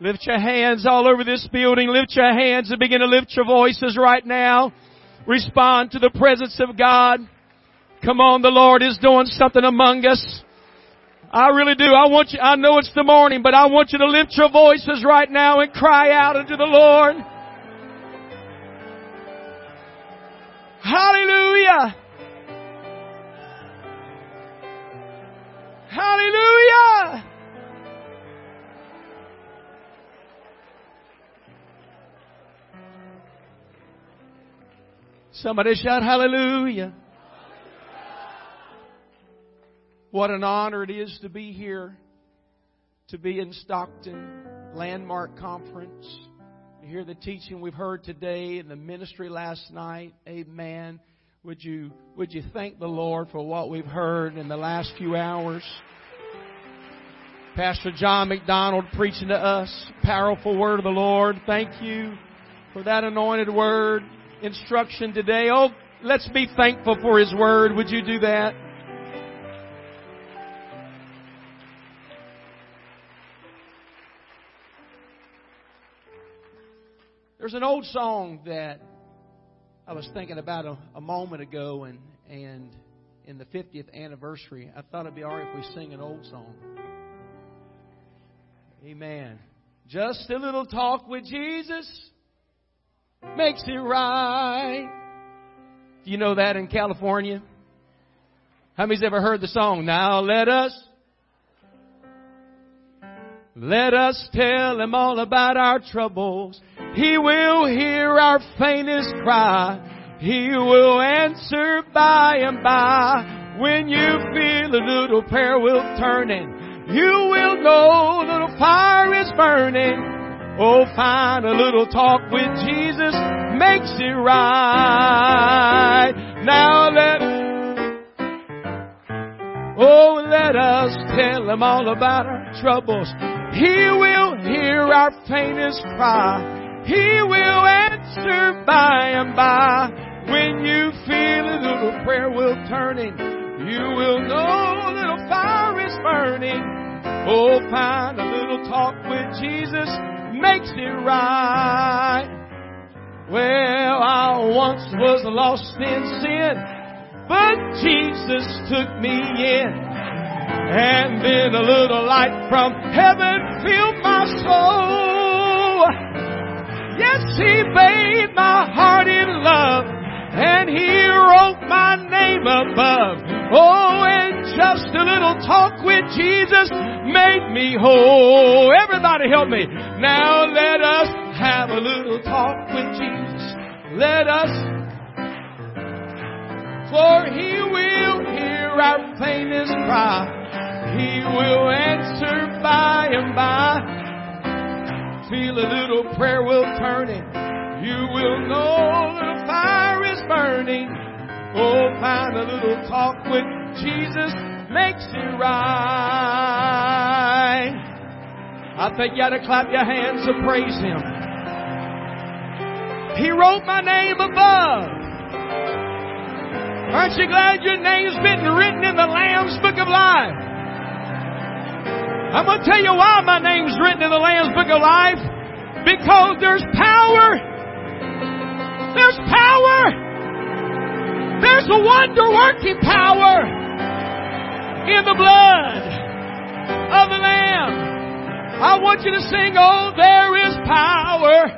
Lift your hands all over this building. Lift your hands and begin to lift your voices right now. Respond to the presence of God. Come on, the Lord is doing something among us. I really do. I want you, I know it's the morning, but I want you to lift your voices right now and cry out unto the Lord. Hallelujah. Hallelujah. Somebody shout hallelujah. What an honor it is to be here, to be in Stockton Landmark Conference, to hear the teaching we've heard today and the ministry last night. Amen. Would you, would you thank the Lord for what we've heard in the last few hours? Pastor John McDonald preaching to us, powerful word of the Lord. Thank you for that anointed word instruction today. Oh, let's be thankful for His Word. Would you do that? There's an old song that I was thinking about a, a moment ago, and and in the 50th anniversary, I thought it'd be alright if we sing an old song. Amen. Just a little talk with Jesus makes it right. Do you know that in California? How many's ever heard the song? Now let us, let us tell him all about our troubles. He will hear our faintest cry. He will answer by and by. When you feel a little prayer will turning, you will know a little fire is burning. Oh, find a little talk with Jesus makes it right. Now let, oh, let us tell him all about our troubles. He will hear our faintest cry. He will answer by and by. When you feel a little prayer will turning, you will know a little fire is burning. Oh, find a little talk with Jesus makes it right. Well, I once was lost in sin, but Jesus took me in. And then a little light from heaven filled my soul. Yes, He bathed my heart in love, and He wrote my name above. Oh, and just a little talk with Jesus made me whole. Everybody help me. Now let us have a little talk with Jesus. Let us, for He will hear our faintest cry. He will answer by and by. Feel a little prayer will turn it. You will know the fire is burning. Oh, find a little talk with Jesus makes it right. I think you ought to clap your hands and praise Him. He wrote my name above. Aren't you glad your name's been written in the Lamb's Book of Life? I'm going to tell you why my name's written in the Lamb's Book of Life. Because there's power. There's power there's a wonder working power in the blood of the Lamb. I want you to sing, Oh, there is power,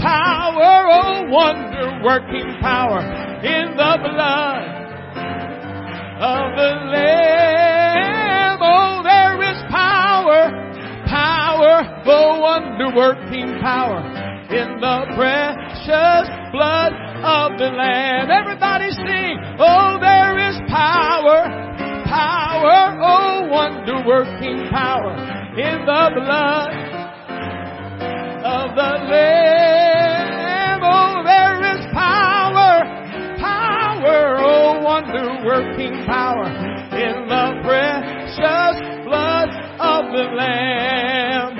power, oh, wonder working power in the blood of the Lamb. Oh, there is power, power, oh, wonder working power in the precious blood of the Lamb. Everybody sing, oh, there is power, power, oh, wonder working power in the blood of the Lamb. Oh, there is power, power, oh, wonder working power in the precious blood of the Lamb.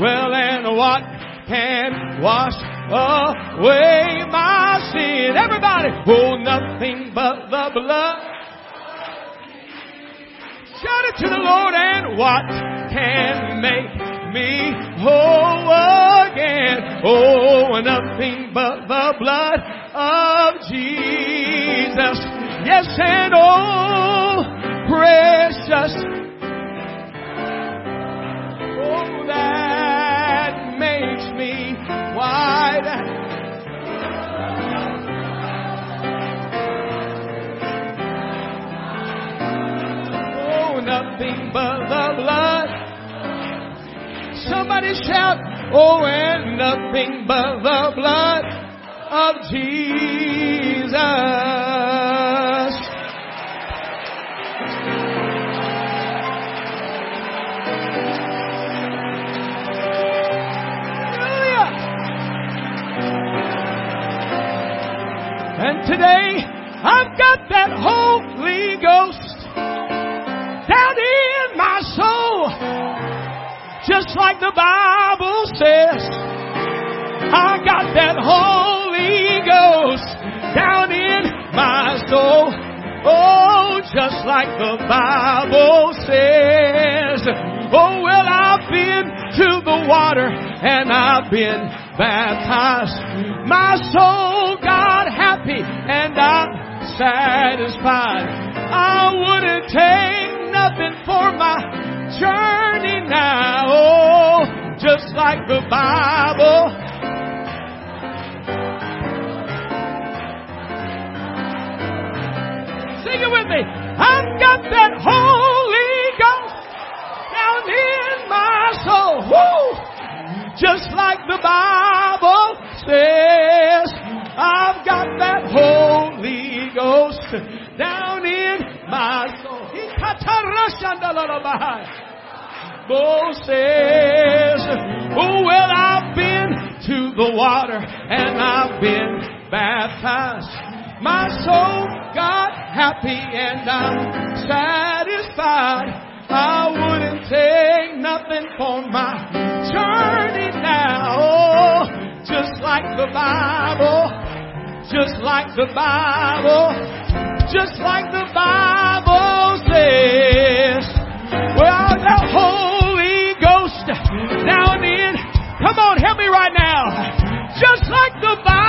Well, and what can wash away my sin. Everybody, oh, nothing but the blood. Shout it to the Lord and what can make me whole? Again? Oh, nothing but the blood of Jesus. Yes, and oh, precious. Oh, that but the blood. Somebody shout, oh, and nothing but the blood of Jesus. And today, I've got that Holy Ghost Just like the Bible says, I got that Holy Ghost down in my soul. Oh, just like the Bible says. Oh, well, I've been to the water and I've been baptized. My soul got happy and I'm satisfied. I wouldn't take nothing for my journey now. Oh, just like the Bible. Sing it with me. I've got that Holy Ghost down in my soul. Woo! Just like the Bible says, I've got that Holy Ghost down in my soul. Moses, oh well, I've been to the water and I've been baptized. My soul got happy and I'm satisfied. I wouldn't take nothing for my journey now. Oh, just like the Bible, just like the Bible, just like the Bible help me right now. Just like the Bible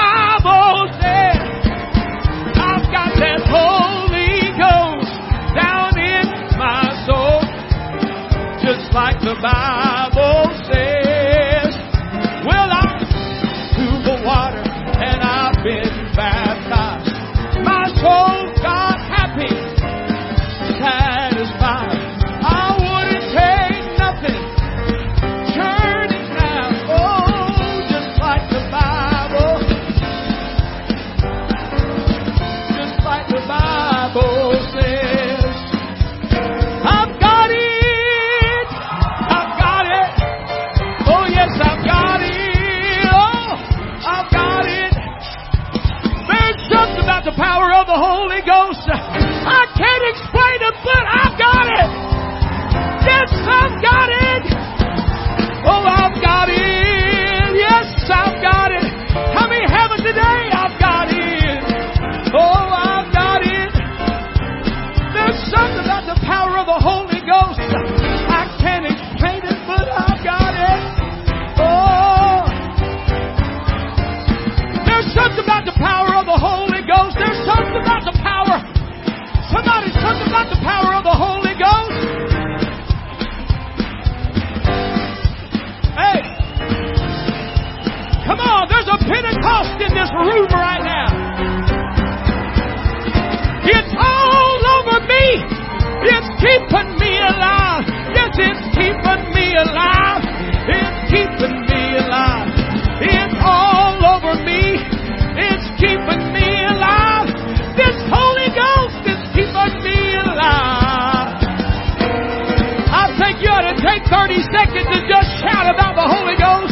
like you ought to take 30 seconds and just shout about the Holy Ghost.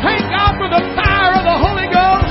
Thank God for the fire of the Holy Ghost.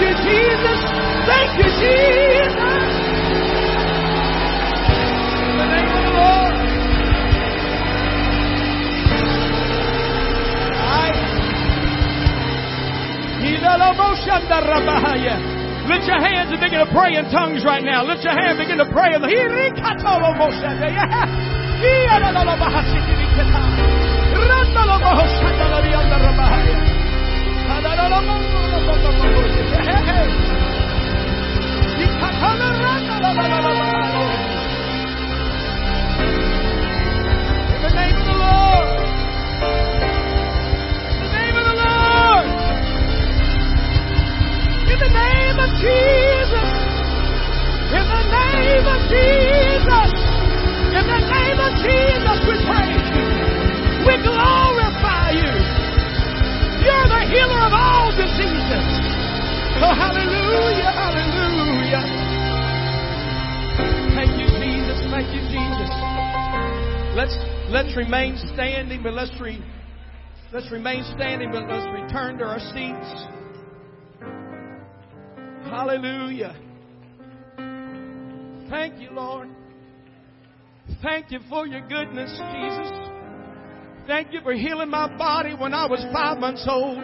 you, Jesus. Thank you, Jesus. In the name of the Lord. Lift your hands and begin to pray in tongues right now. Lift your hand, and begin to pray. Yeah. Jesus. In the name of the Lord. In the name of Jesus. In the name of Jesus, we you. We the healer of all diseases. Oh, hallelujah, hallelujah. Thank you, Jesus. Thank you, Jesus. Let's let's remain standing, but let's re, let's remain standing, but let's return to our seats. Hallelujah. Thank you, Lord. Thank you for your goodness, Jesus. Thank you for healing my body when I was five months old.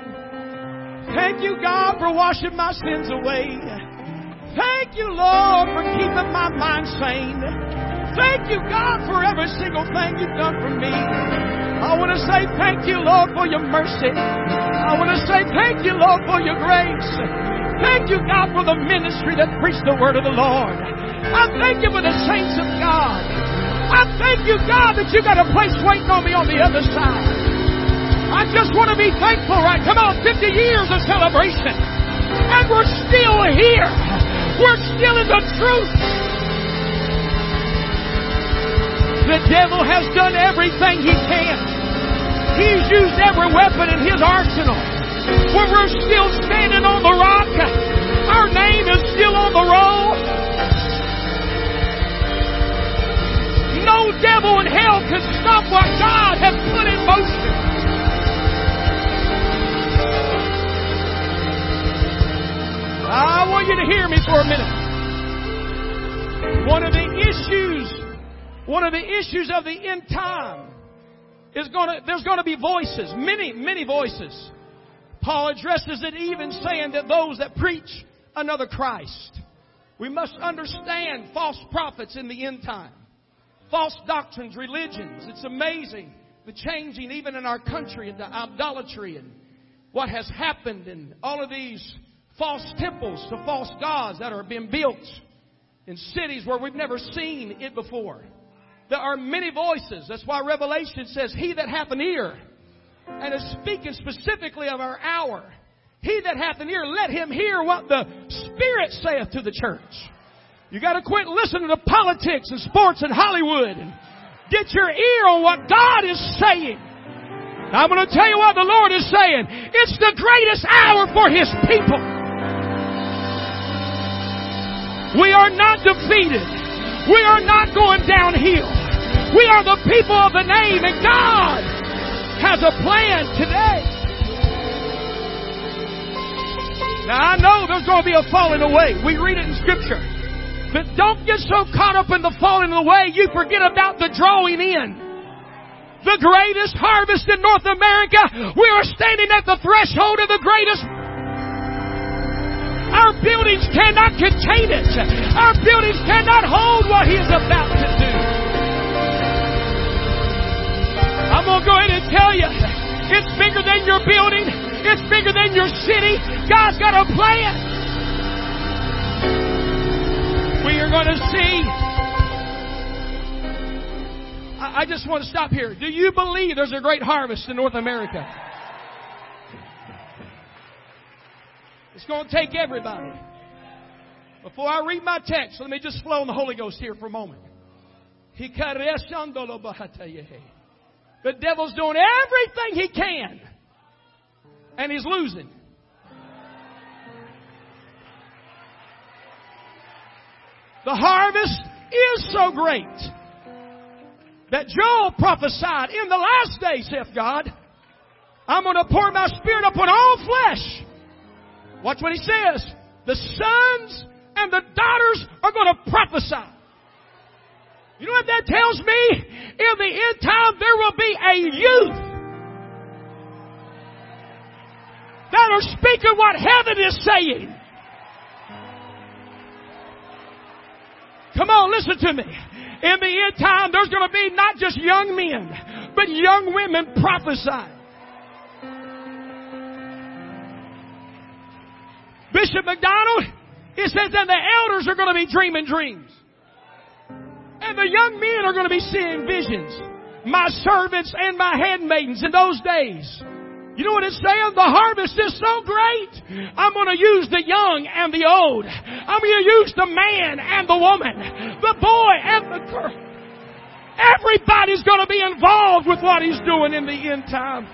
Thank you, God, for washing my sins away. Thank you, Lord, for keeping my mind sane. Thank you, God, for every single thing you've done for me. I want to say thank you, Lord, for your mercy. I want to say thank you, Lord, for your grace. Thank you, God, for the ministry that preached the word of the Lord. I thank you for the saints of God. I thank you, God, that you got a place waiting on me on the other side. I just want to be thankful, right? Come on, 50 years of celebration. And we're still here. We're still in the truth. The devil has done everything he can. He's used every weapon in his arsenal. But we're still standing on the rock, our name is still on the roll. No devil in hell can stop what God has put in motion. Want you to hear me for a minute. One of the issues, one of the issues of the end time is going to, there's going to be voices, many, many voices. Paul addresses it even saying that those that preach another Christ. We must understand false prophets in the end time. False doctrines, religions. It's amazing the changing even in our country and the idolatry and what has happened and all of these false temples to false gods that are being built in cities where we've never seen it before. There are many voices. That's why Revelation says, He that hath an ear, and is speaking specifically of our hour. He that hath an ear, let him hear what the Spirit saith to the church. You gotta quit listening to politics and sports and Hollywood and get your ear on what God is saying. I'm gonna tell you what the Lord is saying. It's the greatest hour for His people. We are not defeated. We are not going downhill. We are the people of the name and God has a plan today. Now I know there's going to be a falling away. We read it in scripture. But don't get so caught up in the falling away you forget about the drawing in. The greatest harvest in North America. We are standing at the threshold of the greatest buildings cannot contain it. Our buildings cannot hold what He is about to do. I'm going to go ahead and tell you, it's bigger than your building. It's bigger than your city. God's got a plan. We are going to see. I just want to stop here. Do you believe there's a great harvest in North America? It's going to take everybody. Before I read my text, let me just flow in the Holy Ghost here for a moment. The devil's doing everything he can, and he's losing. The harvest is so great that Joel prophesied in the last days, saith God, I'm going to pour my spirit upon all flesh. Watch what he says. The sons and the daughters are going to prophesy. You know what that tells me? In the end time, there will be a youth that are speaking what heaven is saying. Come on, listen to me. In the end time, there's going to be not just young men, but young women prophesying. Bishop McDonald, he says that the elders are going to be dreaming dreams. And the young men are going to be seeing visions. My servants and my handmaidens in those days. You know what it's saying? The harvest is so great. I'm going to use the young and the old. I'm going to use the man and the woman, the boy and the girl. Everybody's going to be involved with what he's doing in the end time.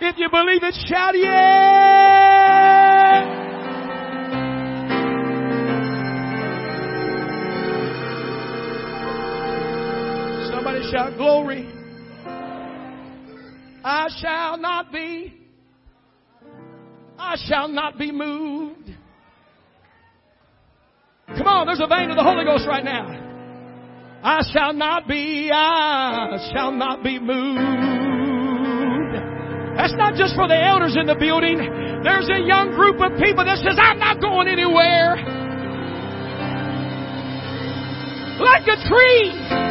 If you believe it, shout yeah! Shout glory. I shall not be, I shall not be moved. Come on, there's a vein of the Holy Ghost right now. I shall not be, I shall not be moved. That's not just for the elders in the building. There's a young group of people that says, I'm not going anywhere. Like a tree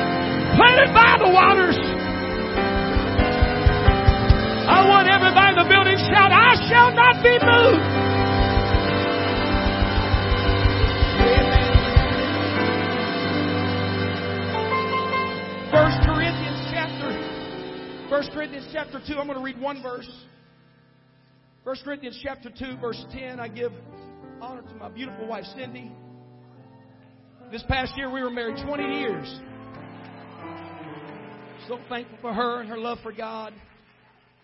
planted by the waters. I want everybody in the building shout, I shall not be moved. First Corinthians chapter, First Corinthians chapter 2, I'm going to read one verse. First Corinthians chapter 2, verse 10, I give honor to my beautiful wife Cindy. This past year we were married 20 years. So thankful for her and her love for God.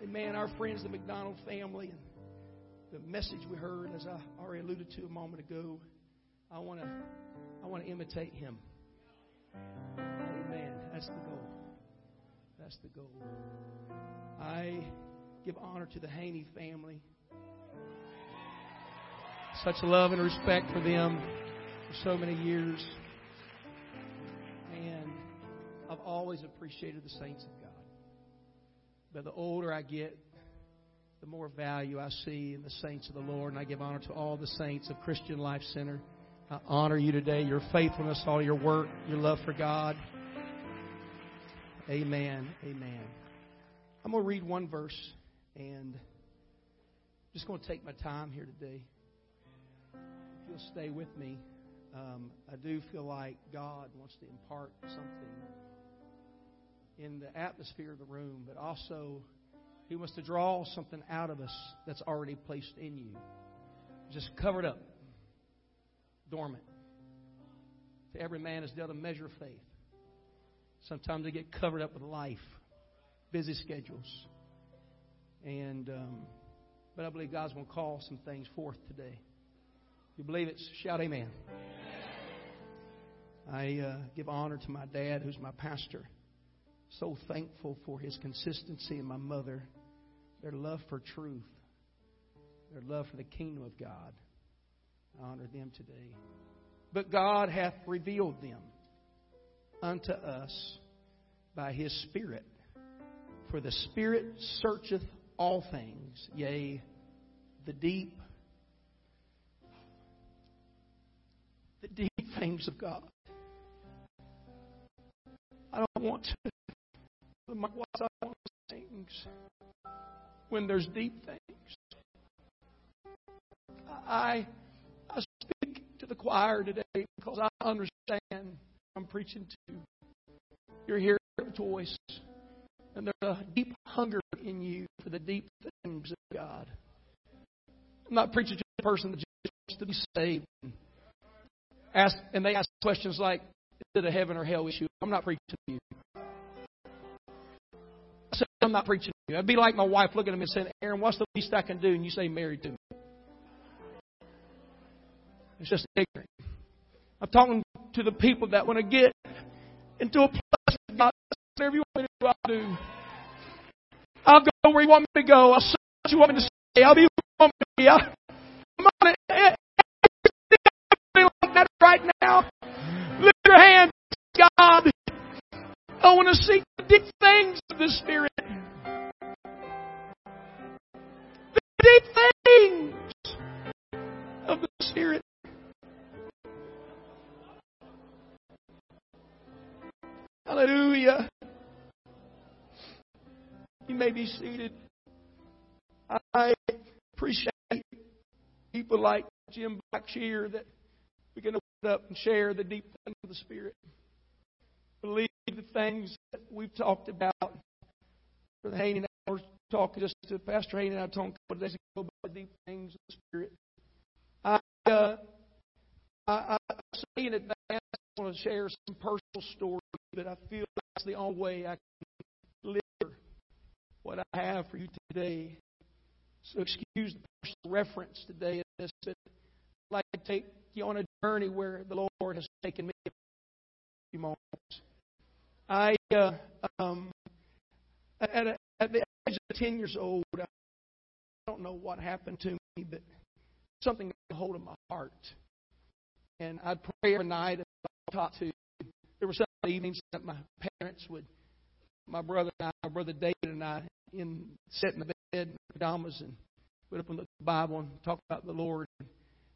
Amen. Our friends, the McDonald family, and the message we heard, as I already alluded to a moment ago, I want to, I want to imitate him. Amen. That's the goal. That's the goal. I give honor to the Haney family. Such love and respect for them for so many years. I've always appreciated the saints of God. But the older I get, the more value I see in the saints of the Lord. And I give honor to all the saints of Christian Life Center. I honor you today, your faithfulness, all your work, your love for God. Amen. Amen. I'm going to read one verse and just going to take my time here today. If you'll stay with me, um, I do feel like God wants to impart something in the atmosphere of the room, but also He wants to draw something out of us that's already placed in you. Just covered up, dormant. To every man is dealt a measure of faith. Sometimes they get covered up with life, busy schedules. And um, but I believe God's going to call some things forth today. If you believe it, shout amen. I uh, give honor to my dad, who's my pastor so thankful for his consistency and my mother, their love for truth, their love for the kingdom of God. I honor them today. But God hath revealed them unto us by his Spirit. For the Spirit searcheth all things, yea, the deep, the deep things of God. I don't want to things when there's deep things. I I speak to the choir today because I understand I'm preaching to. You're hearing a voice, and there's a deep hunger in you for the deep things of God. I'm not preaching to a person that just wants to be saved. Ask, and they ask questions like, "Is it a heaven or hell issue?" I'm not preaching to you. I'm not preaching to you. I'd be like my wife looking at me and saying, Aaron, what's the least I can do? And you say, married to me. It's just ignorant. I'm talking to the people that want to get into a place God. Whatever you want me to do, I'll do. I'll go where you want me to go. I'll say what you want me to say. I'll be where you want me to be. Come on, that right now. Lift your hands, God. I want to see the deep things of the Spirit. things of the Spirit. Hallelujah. You may be seated. I appreciate people like Jim Blackshear that we can open up and share the deep things of the Spirit. Believe the things that we've talked about for the Haney hours Talking just to Pastor Haney and I talking a couple days ago about deep things of the Spirit. I, uh, I, I say in advance, I want to share some personal stories, but I feel that's the only way I can deliver what I have for you today. So excuse the personal reference today in this, but I'd like to take you on a journey where the Lord has taken me a few moments. I, uh, um, at, a, at the age of 10 years old, I don't know what happened to me, but something got a hold of my heart. And I'd pray every night and I'd talk to. There were some evenings that my parents would, my brother and I, my brother David and I, in sit in the bed in pajamas and we'd open the Bible and talk about the Lord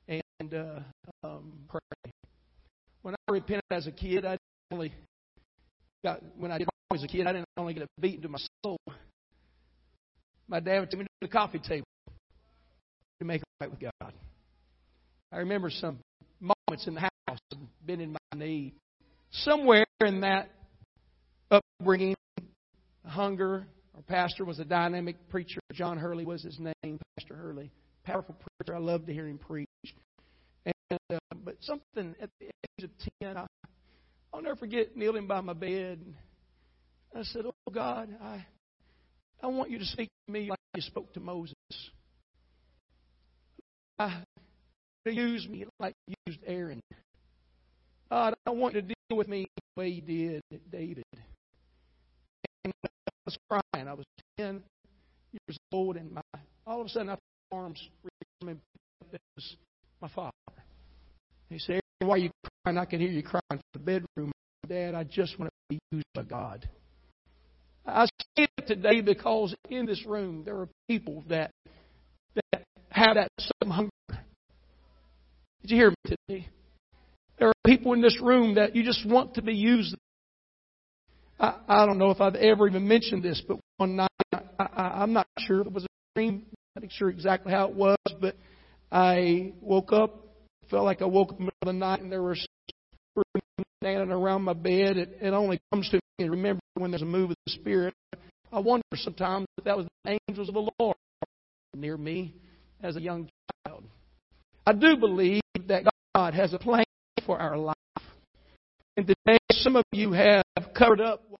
and uh, um, pray. When I repented as a kid, I only got when I did as a kid, I didn't only get a beat into my soul. My dad take me to the coffee table to make it right with God. I remember some moments in the house, bending my knee. Somewhere in that upbringing, hunger, our pastor was a dynamic preacher. John Hurley was his name, Pastor Hurley. Powerful preacher. I love to hear him preach. And uh, but something at the age of ten, I, I'll never forget kneeling by my bed. I said, "Oh God, I I want you to speak to me like you spoke to Moses. I, use me like you used Aaron. God, I want you to deal with me the way you did David. And I was crying. I was 10 years old, and my, all of a sudden, I felt arms reaching It was my father. He said, Why are you crying? I can hear you crying from the bedroom. Dad, I just want to be used by God. I say it today because in this room there are people that that have that same hunger. Did you hear me today? There are people in this room that you just want to be used. I, I don't know if I've ever even mentioned this, but one night I, I, I'm not sure if it was a dream. I'm not sure exactly how it was, but I woke up, felt like I woke up in the middle of the night, and there was standing around my bed. It, it only comes to me. Remember when there's a move of the Spirit. I wonder sometimes if that was the angels of the Lord near me as a young child. I do believe that God has a plan for our life. And today, some of you have covered up what